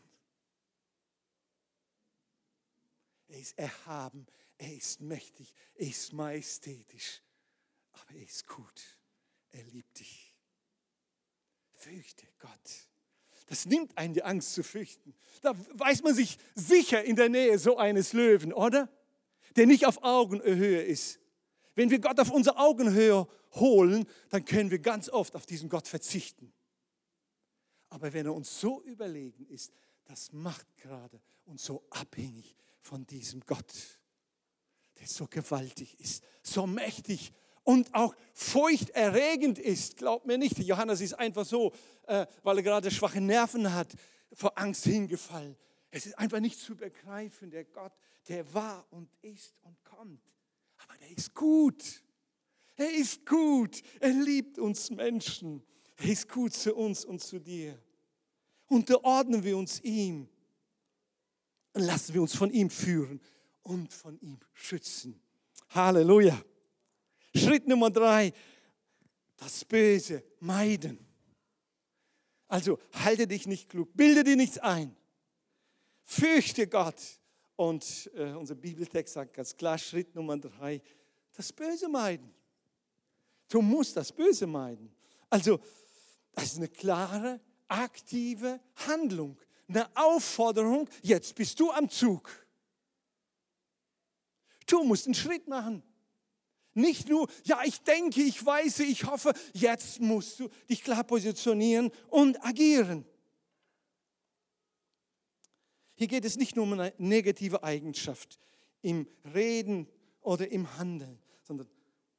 Er ist erhaben, er ist mächtig, er ist majestätisch, aber er ist gut. Er liebt dich. Fürchte Gott. Das nimmt einen die Angst zu fürchten. Da weiß man sich sicher in der Nähe so eines Löwen, oder? Der nicht auf Augenhöhe ist. Wenn wir Gott auf unsere Augenhöhe holen, dann können wir ganz oft auf diesen Gott verzichten. Aber wenn er uns so überlegen ist, das macht gerade uns so abhängig von diesem Gott, der so gewaltig ist, so mächtig und auch furchterregend ist. Glaubt mir nicht, Johannes ist einfach so, äh, weil er gerade schwache Nerven hat, vor Angst hingefallen. Es ist einfach nicht zu begreifen, der Gott, der war und ist und kommt. Aber der ist gut. Er ist gut. Er liebt uns Menschen. Er ist gut zu uns und zu dir. Unterordnen wir uns ihm und lassen wir uns von ihm führen und von ihm schützen. Halleluja. Schritt Nummer drei, das Böse meiden. Also halte dich nicht klug, bilde dir nichts ein. Fürchte Gott. Und äh, unser Bibeltext sagt ganz klar, Schritt Nummer drei, das Böse meiden. Du musst das Böse meiden. Also, das ist eine klare, aktive Handlung, eine Aufforderung, jetzt bist du am Zug. Du musst einen Schritt machen. Nicht nur, ja, ich denke, ich weiß, ich hoffe, jetzt musst du dich klar positionieren und agieren. Hier geht es nicht nur um eine negative Eigenschaft im Reden oder im Handeln, sondern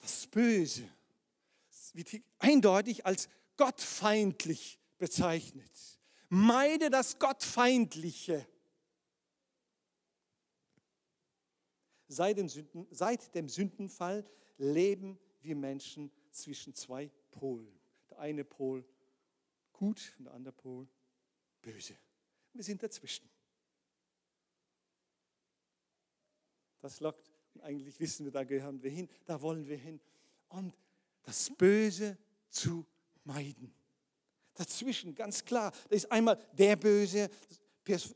das Böse wird eindeutig als gottfeindlich bezeichnet. Meide das Gottfeindliche. Seit dem, Sünden, seit dem Sündenfall leben wir Menschen zwischen zwei Polen. Der eine Pol gut und der andere Pol böse. Wir sind dazwischen. Das lockt. Und eigentlich wissen wir, da gehören wir hin, da wollen wir hin. Und das Böse zu meiden. Dazwischen, ganz klar, da ist einmal der Böse,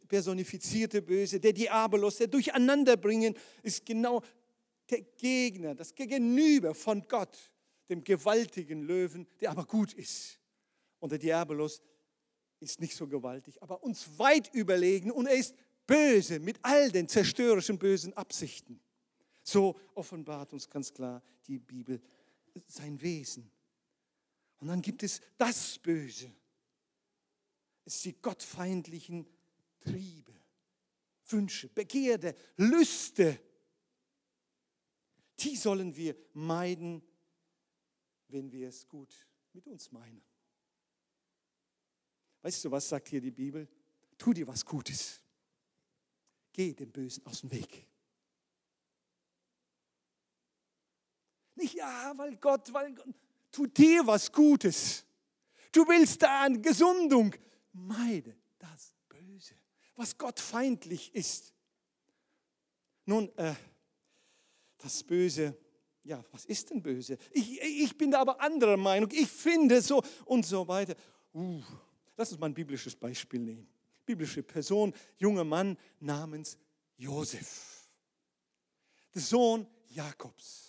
personifizierte Böse, der Diabolos, der Durcheinanderbringen, ist genau der Gegner, das Gegenüber von Gott, dem gewaltigen Löwen, der aber gut ist. Und der Diabolos ist nicht so gewaltig, aber uns weit überlegen und er ist böse mit all den zerstörerischen bösen Absichten. So offenbart uns ganz klar die Bibel sein Wesen. Und dann gibt es das Böse. Es sind die gottfeindlichen Triebe, Wünsche, Begierde, Lüste. Die sollen wir meiden, wenn wir es gut mit uns meinen. Weißt du, was sagt hier die Bibel? Tu dir was Gutes. Geh dem Bösen aus dem Weg. Nicht ja, weil Gott, weil Gott, tu dir was Gutes. Du willst da eine Gesundung. Meide das Böse, was Gott feindlich ist. Nun, äh, das Böse, ja, was ist denn böse? Ich, ich bin da aber anderer Meinung. Ich finde so und so weiter. Uh, lass uns mal ein biblisches Beispiel nehmen. Biblische Person, junger Mann namens Josef. Der Sohn Jakobs.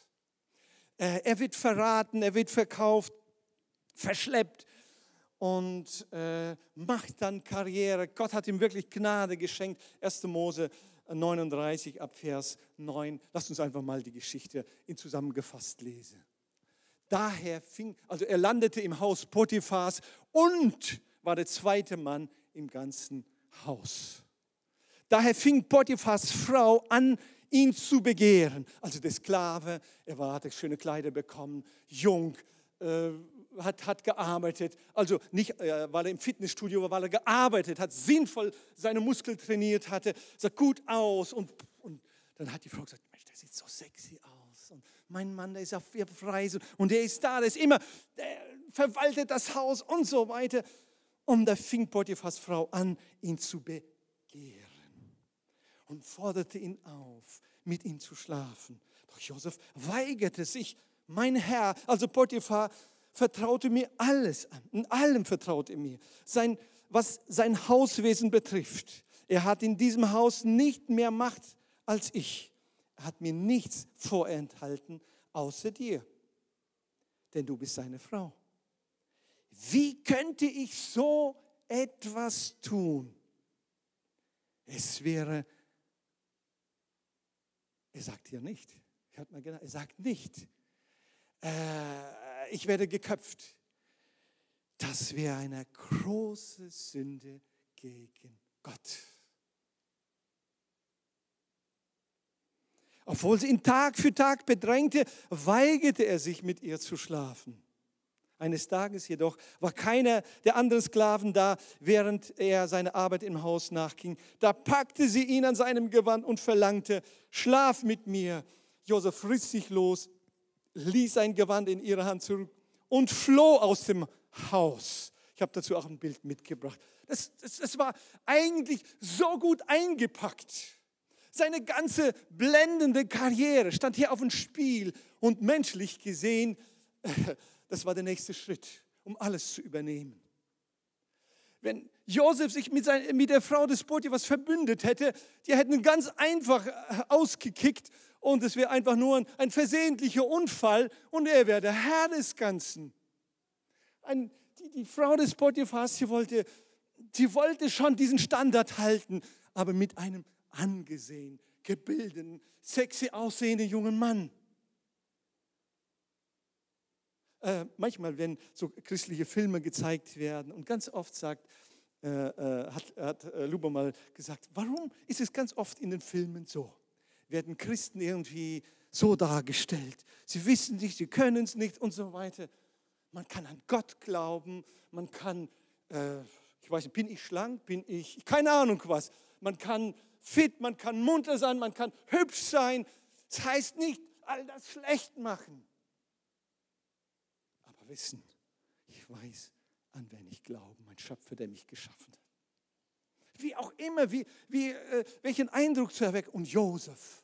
Äh, er wird verraten, er wird verkauft, verschleppt und äh, macht dann Karriere. Gott hat ihm wirklich Gnade geschenkt. 1. Mose 39 ab Vers 9. Lasst uns einfach mal die Geschichte in zusammengefasst lesen. Daher fing, also er landete im Haus Potiphas und war der zweite Mann im ganzen Haus. Daher fing Potiphas Frau an, ihn zu begehren. Also der Sklave, er war, hatte schöne Kleider bekommen, jung, äh, hat, hat gearbeitet. Also nicht, äh, weil er im Fitnessstudio war, weil er gearbeitet hat, sinnvoll seine Muskeln trainiert hatte, sah gut aus. Und, und dann hat die Frau gesagt, Mensch, der sieht so sexy aus. Und mein Mann, der ist auf Reise und der ist da, der ist immer, der verwaltet das Haus und so weiter. Und da fing Potiphas Frau an, ihn zu begehren und forderte ihn auf, mit ihm zu schlafen. Doch Josef weigerte sich. Mein Herr, also Potiphar, vertraute mir alles an. In allem vertraute er mir. Sein, was sein Hauswesen betrifft. Er hat in diesem Haus nicht mehr Macht als ich. Er hat mir nichts vorenthalten außer dir. Denn du bist seine Frau. Wie könnte ich so etwas tun? Es wäre er sagt hier nicht, hört mal genau, er sagt nicht, äh, ich werde geköpft. Das wäre eine große Sünde gegen Gott. Obwohl sie ihn Tag für Tag bedrängte, weigerte er sich, mit ihr zu schlafen. Eines Tages jedoch war keiner der anderen Sklaven da, während er seine Arbeit im Haus nachging. Da packte sie ihn an seinem Gewand und verlangte, schlaf mit mir. Josef riss sich los, ließ sein Gewand in ihre Hand zurück und floh aus dem Haus. Ich habe dazu auch ein Bild mitgebracht. Das, das, das war eigentlich so gut eingepackt. Seine ganze blendende Karriere stand hier auf dem Spiel und menschlich gesehen, [LAUGHS] das war der nächste Schritt, um alles zu übernehmen. Wenn Josef sich mit, sein, mit der Frau des Potiphas verbündet hätte, die hätten ganz einfach äh, ausgekickt und es wäre einfach nur ein, ein, versehentlicher Unfall und er wäre der Herr des Ganzen. Ein, die, die, Frau des Potiphas, sie wollte, sie wollte schon diesen Standard halten, aber mit einem angesehen, gebildeten, sexy aussehenden jungen Mann. Äh, manchmal, wenn so christliche Filme gezeigt werden und ganz oft sagt, äh, äh hat, hat äh, Lubo mal gesagt, warum ist es ganz oft in den Filmen so? Werden Christen irgendwie so dargestellt? Sie wissen nicht, sie können es nicht und so weiter. Man kann an Gott glauben, man kann, ich weiß nicht, bin ich schlank, bin ich, keine Ahnung was. Man kann fit, man kann munter sein, man kann hübsch sein. Das heißt nicht, all das schlecht machen. Wissen, ich weiß, an wen ich glaube, mein Schöpfer, der mich geschaffen hat. Wie auch immer, wie, wie, äh, welchen Eindruck zu erwecken. Und Josef,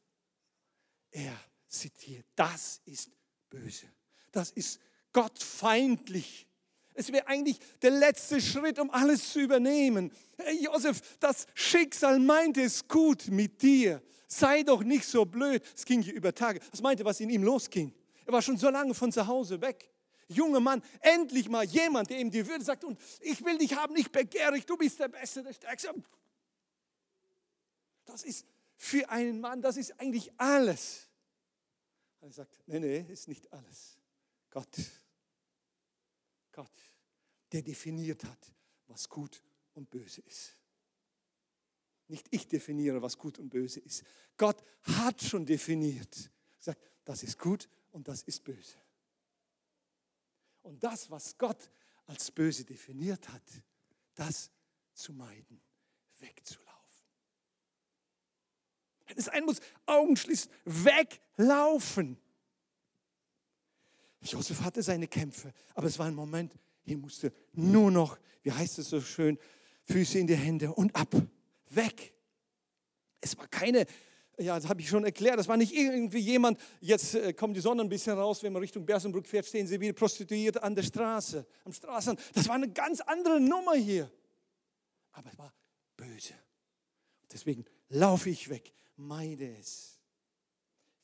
er zitiert, das ist böse. Das ist gottfeindlich. Es wäre eigentlich der letzte Schritt, um alles zu übernehmen. Hey Josef, das Schicksal meinte es gut mit dir. Sei doch nicht so blöd. Es ging hier über Tage. Was meinte, was in ihm losging? Er war schon so lange von zu Hause weg. Junger Mann, endlich mal jemand, der ihm die Würde sagt, und ich will dich haben, nicht begehrig, du bist der Beste, der Stärkste. Das ist für einen Mann, das ist eigentlich alles. Er sagt, nee, nee, ist nicht alles. Gott Gott, der definiert hat, was gut und böse ist. Nicht ich definiere, was gut und böse ist. Gott hat schon definiert. Sagt, das ist gut und das ist böse. Und das, was Gott als böse definiert hat, das zu meiden, wegzulaufen. Wenn es ein muss, Augen schließen, weglaufen. Josef hatte seine Kämpfe, aber es war ein Moment, hier musste nur noch, wie heißt es so schön, Füße in die Hände und ab, weg. Es war keine, ja, das habe ich schon erklärt, das war nicht irgendwie jemand, jetzt äh, kommt die Sonne ein bisschen raus, wenn man Richtung Bersenbrück fährt, stehen sie wieder prostituiert an der Straße, am Straßen. Das war eine ganz andere Nummer hier. Aber es war böse. Deswegen laufe ich weg, meide es.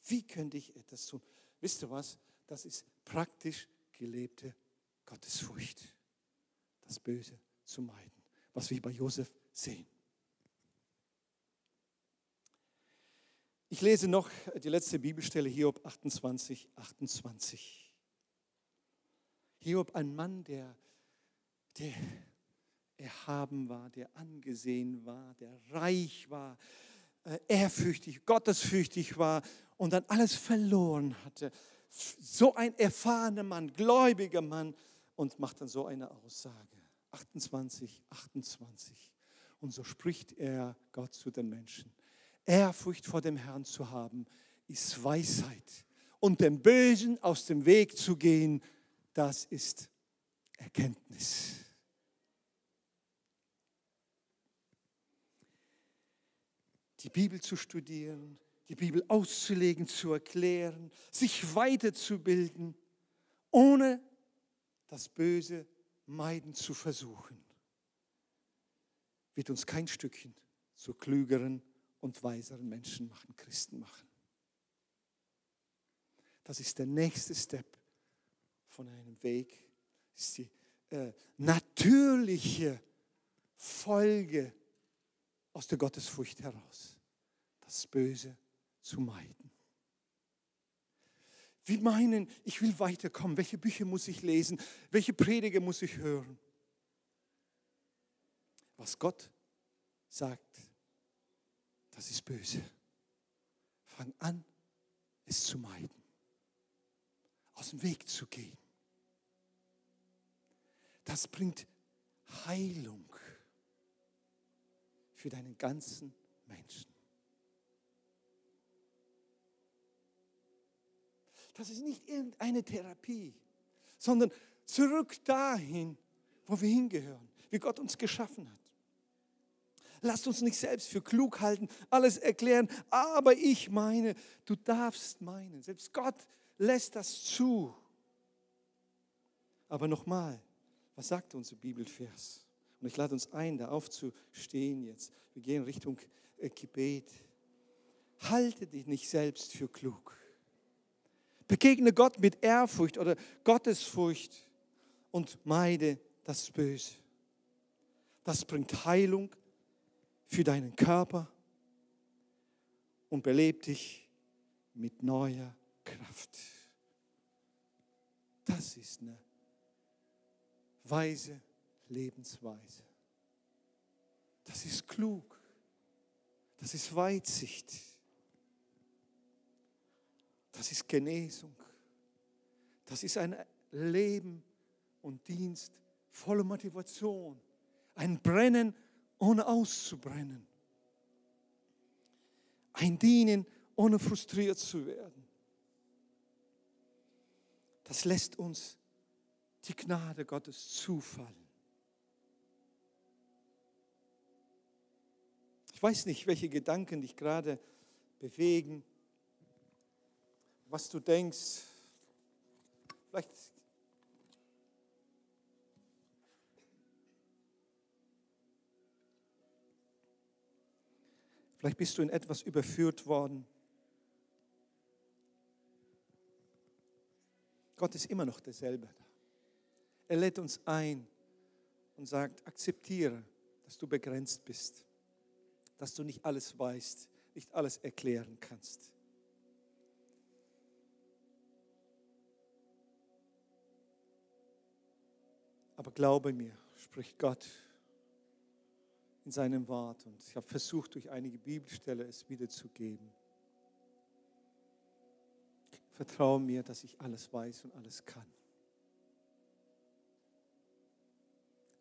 Wie könnte ich etwas tun? Wisst ihr was? Das ist praktisch gelebte Gottesfurcht, das Böse zu meiden, was wir bei Josef sehen. Ich lese noch die letzte Bibelstelle, Hiob 28, 28. Hiob, ein Mann, der, der erhaben war, der angesehen war, der reich war, äh, ehrfürchtig, gottesfürchtig war und dann alles verloren hatte so ein erfahrener Mann, gläubiger Mann und macht dann so eine Aussage. 28, 28. Und so spricht er Gott zu den Menschen. Ehrfurcht vor dem Herrn zu haben, ist Weisheit. Und dem Bösen aus dem Weg zu gehen, das ist Erkenntnis. Die Bibel zu studieren, die Bibel auszulegen, zu erklären, sich weiterzubilden, ohne das Böse meiden zu versuchen, wird uns kein Stückchen zu klügeren und weiseren Menschen machen, Christen machen. Das ist der nächste Step von einem Weg, das ist die äh, natürliche Folge aus der Gottesfurcht heraus. Das Böse zu meiden. Wir meinen, ich will weiterkommen. Welche Bücher muss ich lesen? Welche Prediger muss ich hören? Was Gott sagt, das ist böse. Fang an, es zu meiden. Aus dem Weg zu gehen. Das bringt Heilung für deinen ganzen Menschen. Das ist nicht irgendeine Therapie, sondern zurück dahin, wo wir hingehören, wie Gott uns geschaffen hat. Lasst uns nicht selbst für klug halten, alles erklären, aber ich meine, du darfst meinen. Selbst Gott lässt das zu. Aber nochmal, was sagt unser Bibelvers? Und ich lade uns ein, da aufzustehen jetzt. Wir gehen Richtung äh, Gebet. Halte dich nicht selbst für klug. Begegne Gott mit Ehrfurcht oder Gottesfurcht und meide das Böse. Das bringt Heilung für deinen Körper und belebt dich mit neuer Kraft. Das ist eine weise Lebensweise. Das ist klug. Das ist Weitsicht. Das ist Genesung. Das ist ein Leben und Dienst voller Motivation. Ein Brennen ohne auszubrennen. Ein Dienen ohne frustriert zu werden. Das lässt uns die Gnade Gottes zufallen. Ich weiß nicht, welche Gedanken dich gerade bewegen, was du denkst. Vielleicht Vielleicht bist du in etwas überführt worden. Gott ist immer noch derselbe. Er lädt uns ein und sagt, akzeptiere, dass du begrenzt bist, dass du nicht alles weißt, nicht alles erklären kannst. Aber glaube mir, spricht Gott, in seinem Wort. Und ich habe versucht, durch einige Bibelstelle es wiederzugeben. Vertraue mir, dass ich alles weiß und alles kann.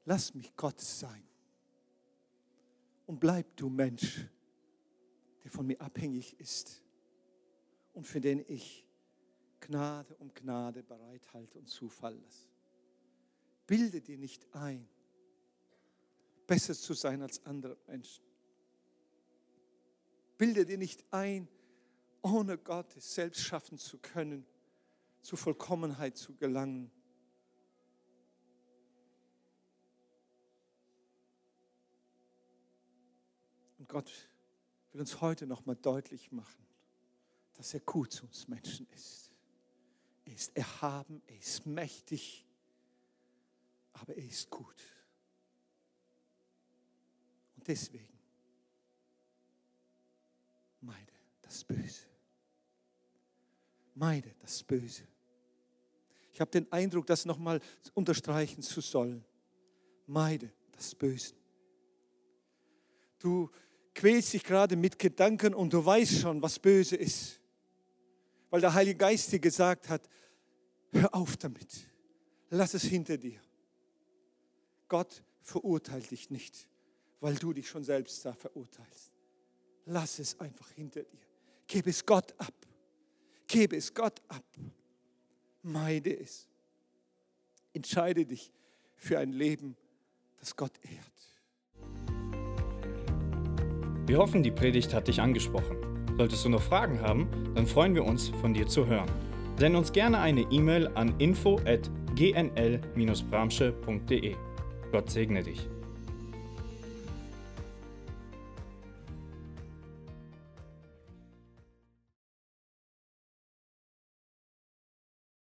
Lass mich Gott sein. Und bleib du Mensch, der von mir abhängig ist und für den ich Gnade um Gnade bereithalte und zufallen lasse. Bilde dir nicht ein, besser zu sein als andere Menschen. Bilde dir nicht ein, ohne Gott es selbst schaffen zu können, zur Vollkommenheit zu gelangen. Und Gott will uns heute noch mal deutlich machen, dass er gut zu uns Menschen ist. Er ist erhaben, er ist mächtig, aber er ist gut deswegen meide das Böse. Meide das Böse. Ich habe den Eindruck, das nochmal unterstreichen zu sollen. Meide das Böse. Du quälst dich gerade mit Gedanken und du weißt schon, was böse ist. Weil der Heilige Geist dir gesagt hat, hör auf damit. Lass es hinter dir. Gott verurteilt dich nicht weil du dich schon selbst da verurteilst. Lass es einfach hinter dir. Gebe es Gott ab. Gebe es Gott ab. Meide es. Entscheide dich für ein Leben, das Gott ehrt. Wir hoffen, die Predigt hat dich angesprochen. Solltest du noch Fragen haben, dann freuen wir uns, von dir zu hören. Send uns gerne eine E-Mail an info@gnl-bramsche.de. Gott segne dich.